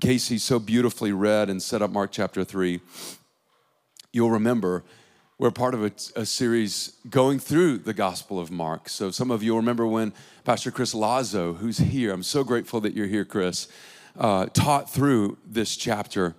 Casey so beautifully read and set up Mark chapter 3, you'll remember we're part of a, a, series going through the Gospel of Mark. So some of you will remember when Pastor Chris Lazo, who's here, I'm so grateful that you're here, Chris, uh, taught through this chapter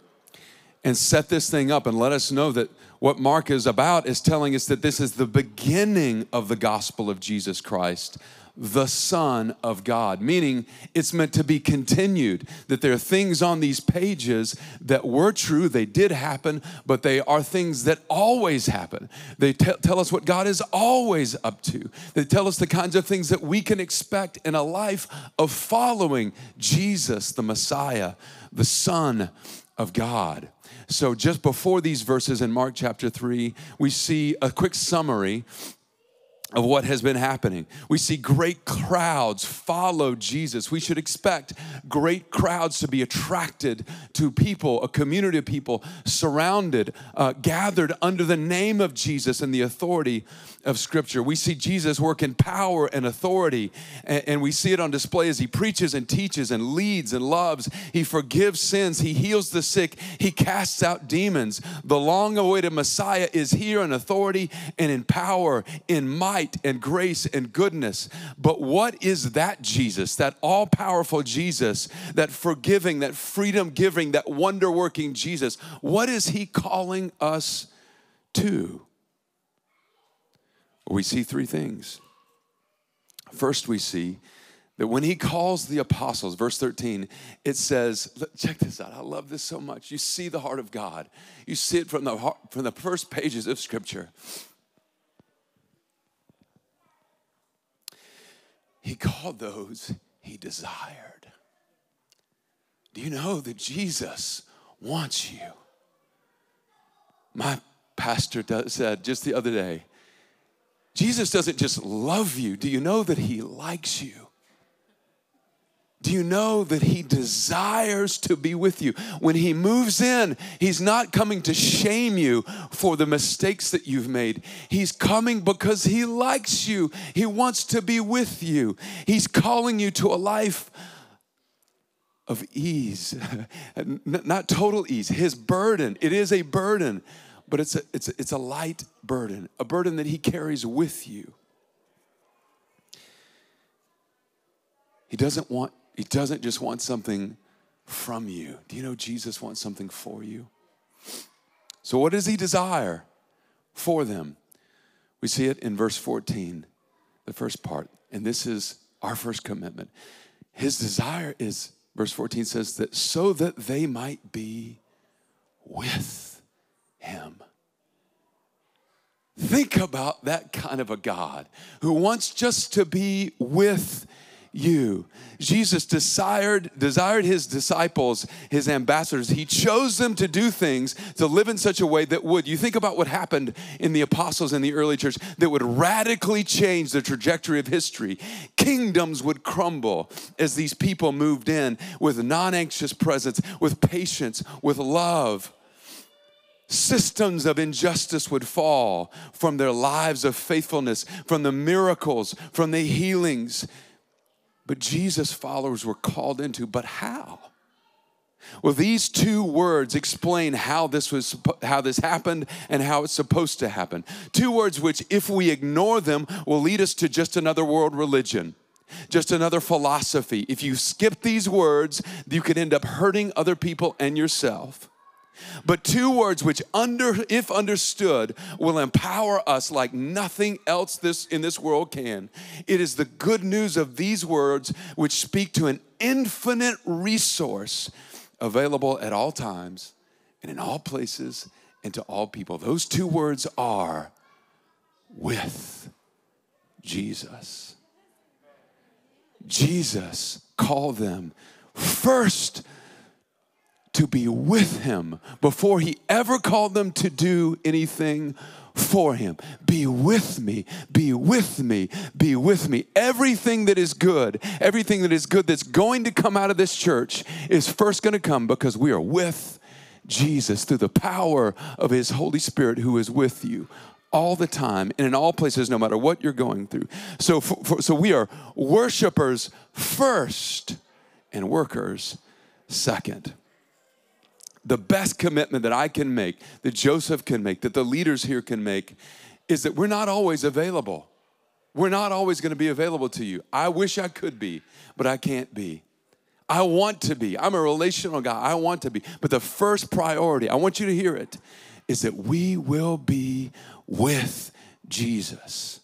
and set this thing up and let us know that what Mark is about is telling us that this is the beginning of the gospel of Jesus Christ the Son of God, meaning it's meant to be continued. That there are things on these pages that were true, they did happen, but they are things that always happen. They t- tell us what God is always up to. They tell us the kinds of things that we can expect in a life of following Jesus, the Messiah, the Son of God. So, just before these verses in Mark chapter 3, we see a quick summary of what has been happening. We see great crowds follow Jesus. We should expect great crowds to be attracted to people, a community of people surrounded, uh, gathered under the name of Jesus and the authority of Scripture. We see Jesus work in power and authority, and, and we see it on display as he preaches and teaches and leads and loves. He forgives sins, he heals the sick, he casts out demons. The long awaited Messiah is here in authority and in power, in might and grace and goodness. But what is that Jesus, that all powerful Jesus, that forgiving, that freedom giving, that wonder working Jesus? What is he calling us to? we see three things. First, we see that when he calls the apostles, verse 13, it says, check this out. I love this so much. You see the heart of God. You see it from the, heart, from the first pages of Scripture. He called those he desired. Do you know that Jesus wants you? My pastor said just the other day, Jesus doesn't just love you. Do you know that He likes you? Do you know that He desires to be with you? When He moves in, He's not coming to shame you for the mistakes that you've made. He's coming because He likes you, He wants to be with you. He's calling you to a life of ease, not total ease, His burden. It is a burden but it's a, it's a, it's a light burden, a burden that He carries with you. He doesn't want, He doesn't just want something from you. Do you know Jesus wants something for you? So, what does He desire for them? We see it in verse 14, the first part, and this is our first commitment. His desire is, verse 14 says, that so that they might be with him. Think about that kind of a God who wants just to be with you. Jesus desired, desired his disciples, his ambassadors. He chose them to do things, to live in such a way that would, you think about what happened in the apostles in the early church, that would radically change the trajectory of history. Kingdoms would crumble as these people moved in with non anxious presence, with patience, with love systems of injustice would fall from their lives of faithfulness, from the miracles, from the healings. But Jesus' followers were called into, but how? Well, these two words explain how this was how this happened and how it's supposed to happen. Two words which if we ignore them will lead us to just another world religion. Just another philosophy. If you skip these words, you could end up hurting other people and yourself. But two words which, under, if understood, will empower us like nothing else this, in this world can. It is the good news of these words which speak to an infinite resource available at all times and in all places and to all people. Those two words are with Jesus. Jesus called them first to be with him before he ever called them to do anything for him. Be with me, be with me, be with me. Everything that is good, everything that is good that's going to come out of this church is first going to come because we are with Jesus through the power of his Holy Spirit who is with you all the time and in all places no matter what you're going through. So for, for, so we are worshipers first and workers second. The best commitment that I can make, that Joseph can make, that the leaders here can make, is that we're not always available. We're not always going to be available to you. I wish I could be, but I can't be. I want to be. I'm a relational guy. I want to be. But the first priority, I want you to hear it, is that we will be with Jesus.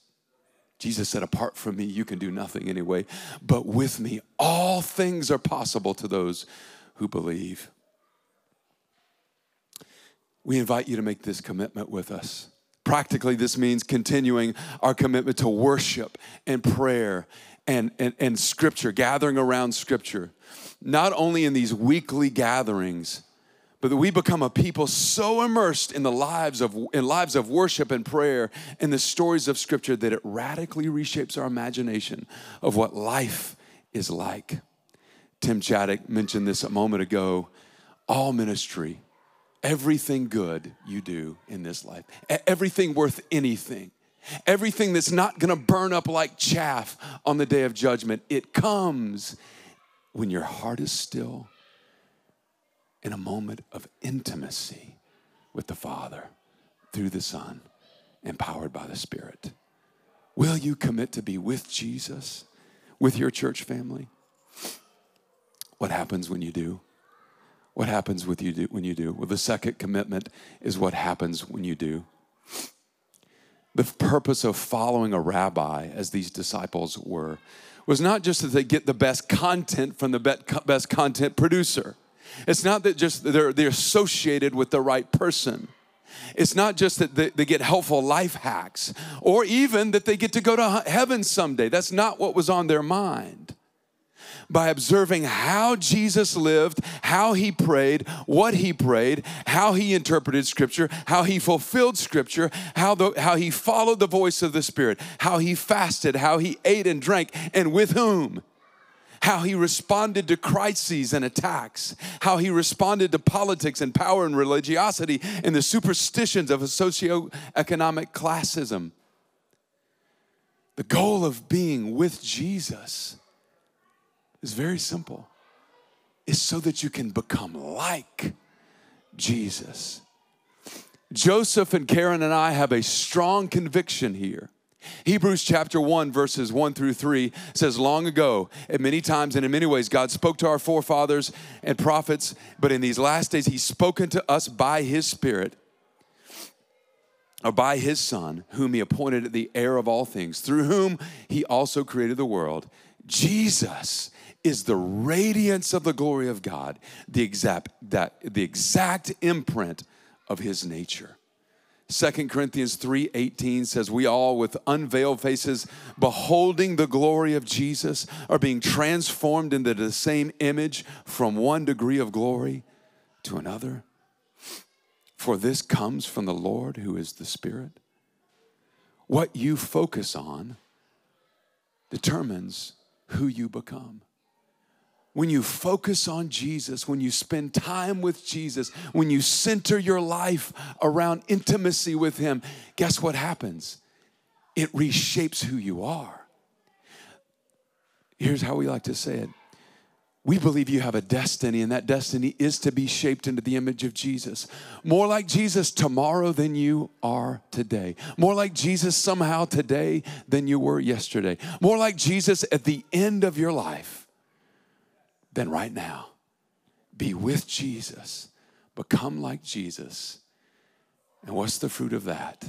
Jesus said, Apart from me, you can do nothing anyway. But with me, all things are possible to those who believe. We invite you to make this commitment with us. Practically, this means continuing our commitment to worship and prayer and, and, and scripture, gathering around scripture, not only in these weekly gatherings, but that we become a people so immersed in the lives of in lives of worship and prayer and the stories of scripture that it radically reshapes our imagination of what life is like. Tim Chaddick mentioned this a moment ago. All ministry everything good you do in this life, everything worth anything, everything that's not gonna burn up like chaff on the day of judgment, it comes when your heart is still in a moment of intimacy with the Father through the Son, empowered by the Spirit. Will you commit to be with Jesus, with your church family? What happens when you do? What happens with you do, when you do? Well, the second commitment is what happens when you do. The purpose of following a rabbi, as these disciples were, was not just that they get the best content from the best content producer. It's not that just they're, they're associated with the right person. It's not just that they, they, get helpful life hacks or even that they get to go to heaven someday. That's not what was on their mind by observing how Jesus lived, how he prayed, what he prayed, how he interpreted Scripture, how he fulfilled Scripture, how, the, how he followed the voice of the Spirit, how he fasted, how he ate and drank, and with whom how he responded to crises and attacks, how he responded to politics and power and religiosity and the superstitions of a socioeconomic classism. The goal of being with Jesus is very simple. It's so that you can become like Jesus. Joseph and Karen and I have a strong conviction here. Hebrews chapter 1, verses 1 through 3 says, Long ago, at many times and in many ways, God spoke to our forefathers and prophets, but in these last days, He's spoken to us by His Spirit or by His Son, whom He appointed the heir of all things, through whom He also created the world. Jesus is the radiance of the glory of God, the exact, that, the exact imprint of his nature. 2 Corinthians 3:18 says we all with unveiled faces beholding the glory of Jesus are being transformed into the same image from one degree of glory to another. For this comes from the Lord who is the Spirit. What you focus on determines who you become when you focus on Jesus, when you spend time with Jesus, when you center your life around intimacy with Him, guess what happens? It reshapes who you are. Here's how we like to say it we believe you have a destiny, and that destiny is to be shaped into the image of Jesus. More like Jesus tomorrow than you are today. More like Jesus somehow today than you were yesterday. More like Jesus at the end of your life then right now, be with Jesus, become like Jesus. And what's the fruit of that?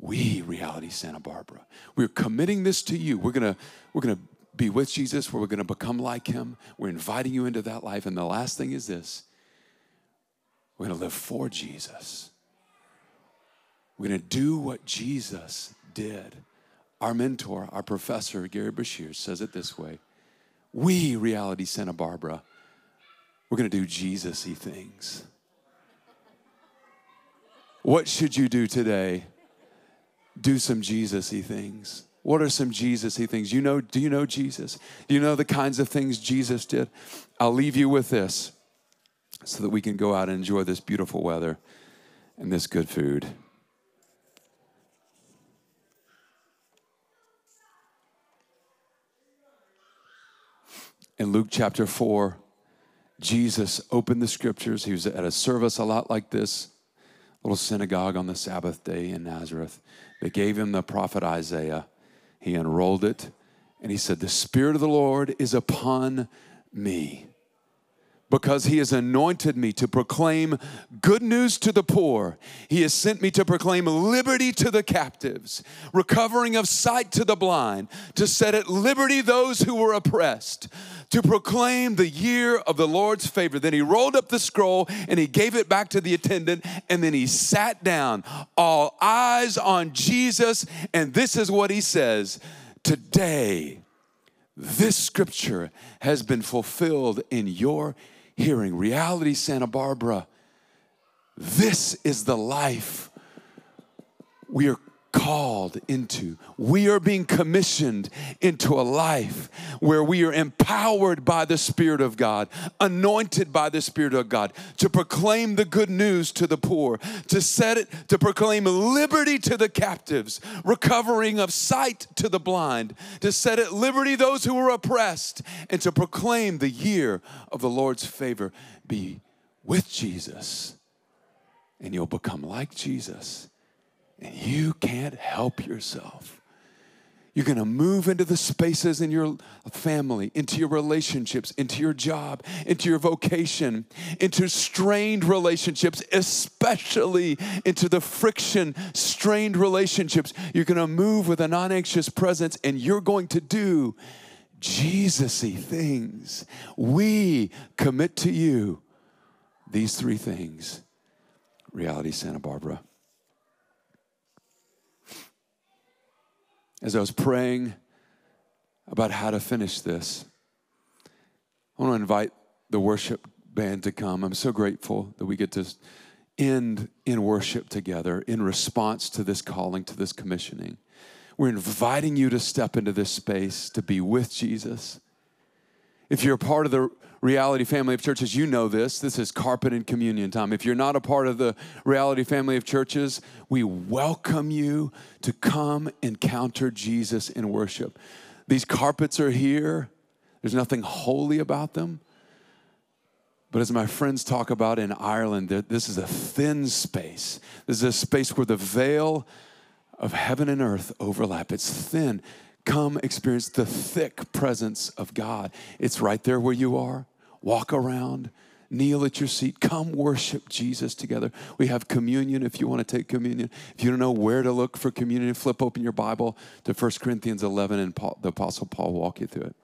We, Reality Santa Barbara, we're committing this to you. We're gonna, we're gonna be with Jesus, where we're gonna become like him. We're inviting you into that life. And the last thing is this we're gonna live for Jesus. We're gonna do what Jesus did. Our mentor, our professor, Gary Bashir, says it this way we, Reality Santa Barbara, we're going to do Jesus y things. What should you do today? Do some Jesus y things. What are some Jesus y things? You know, do you know Jesus? Do you know the kinds of things Jesus did? I'll leave you with this so that we can go out and enjoy this beautiful weather and this good food. In Luke chapter 4, Jesus opened the scriptures. He was at a service a lot like this, little synagogue on the Sabbath day in Nazareth. They gave him the prophet Isaiah. He unrolled it and he said, The Spirit of the Lord is upon me because he has anointed me to proclaim good news to the poor. He has sent me to proclaim liberty to the captives, recovering of sight to the blind, to set at liberty those who were oppressed, to proclaim the year of the Lord's favor. Then he rolled up the scroll and he gave it back to the attendant, and then he sat down, all eyes on Jesus. And this is what he says Today, this scripture has been fulfilled in your hearing. Reality Santa Barbara. This is the life we are called into. We are being commissioned into a life where we are empowered by the Spirit of God, anointed by the Spirit of God to proclaim the good news to the poor, to set it, to proclaim liberty to the captives, recovering of sight to the blind, to set at liberty those who are oppressed, and to proclaim the year of the Lord's favor. Be with Jesus, and you'll become like Jesus and you can't help yourself. You're going to move into the spaces in your family, into your relationships, into your job, into your vocation, into strained relationships, especially into the friction, strained relationships. You're going to move with a non anxious presence and you're going to do Jesus y things. We commit to you these three things. Reality Santa Barbara. As I was praying about how to finish this, I want to invite the worship band to come. I'm so grateful that we get to end in worship together in response to this calling, to this commissioning. We're inviting you to step into this space to be with Jesus. If you're a part of the reality family of churches, you know this. This is carpet and communion time. If you're not a part of the reality family of churches, we welcome you to come encounter Jesus in worship. These carpets are here, there's nothing holy about them. But as my friends talk about in Ireland, this is a thin space. This is a space where the veil of heaven and earth overlap. It's thin. Come experience the thick presence of God. It's right there where you are walk around, kneel at your seat, come worship Jesus together. We have communion if you want to take communion. If you don't know where to look for communion, flip open your Bible to 1 Corinthians 11 and Paul, the Apostle Paul will walk you through it.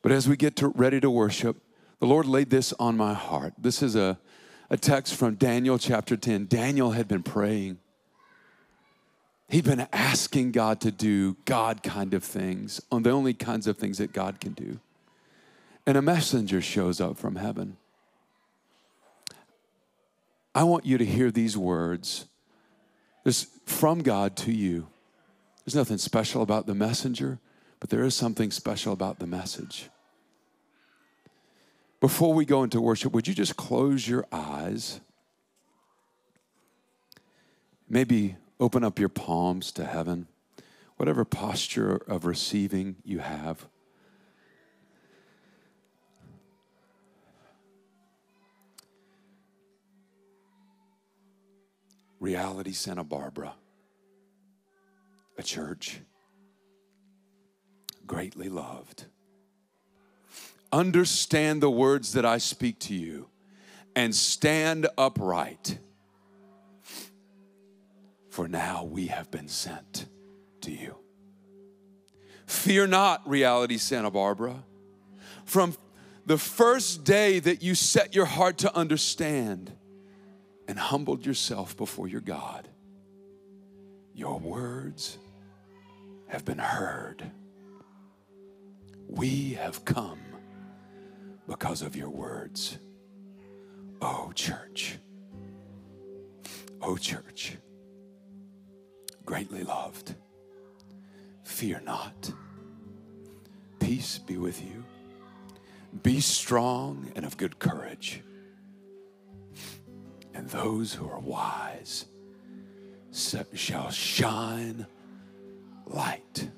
But as we get to, ready to worship, the Lord laid this on my heart. This is a, a text from Daniel chapter 10. Daniel had been praying. He'd been asking God to do God kind of things, on the only kinds of things that God can do and a messenger shows up from heaven. I want you to hear these words. This from God to you. There's nothing special about the messenger, but there is something special about the message. Before we go into worship, would you just close your eyes? Maybe open up your palms to heaven, whatever posture of receiving you have. Reality Santa Barbara, a church greatly loved. Understand the words that I speak to you and stand upright. For now we have been sent to you. Fear not, Reality Santa Barbara. From the first day that you set your heart to understand, and humbled yourself before your God, your words have been heard. We have come because of your words. Oh, church. Oh, church. Greatly loved. Fear not. Peace be with you. Be strong and of good courage and those who are wise shall shine light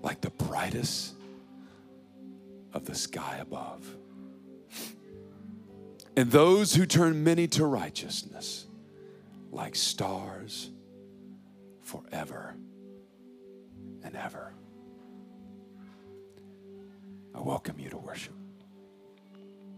like the brightest of the sky above. And those who turn many to righteousness like stars forever and ever. I welcome you to worship.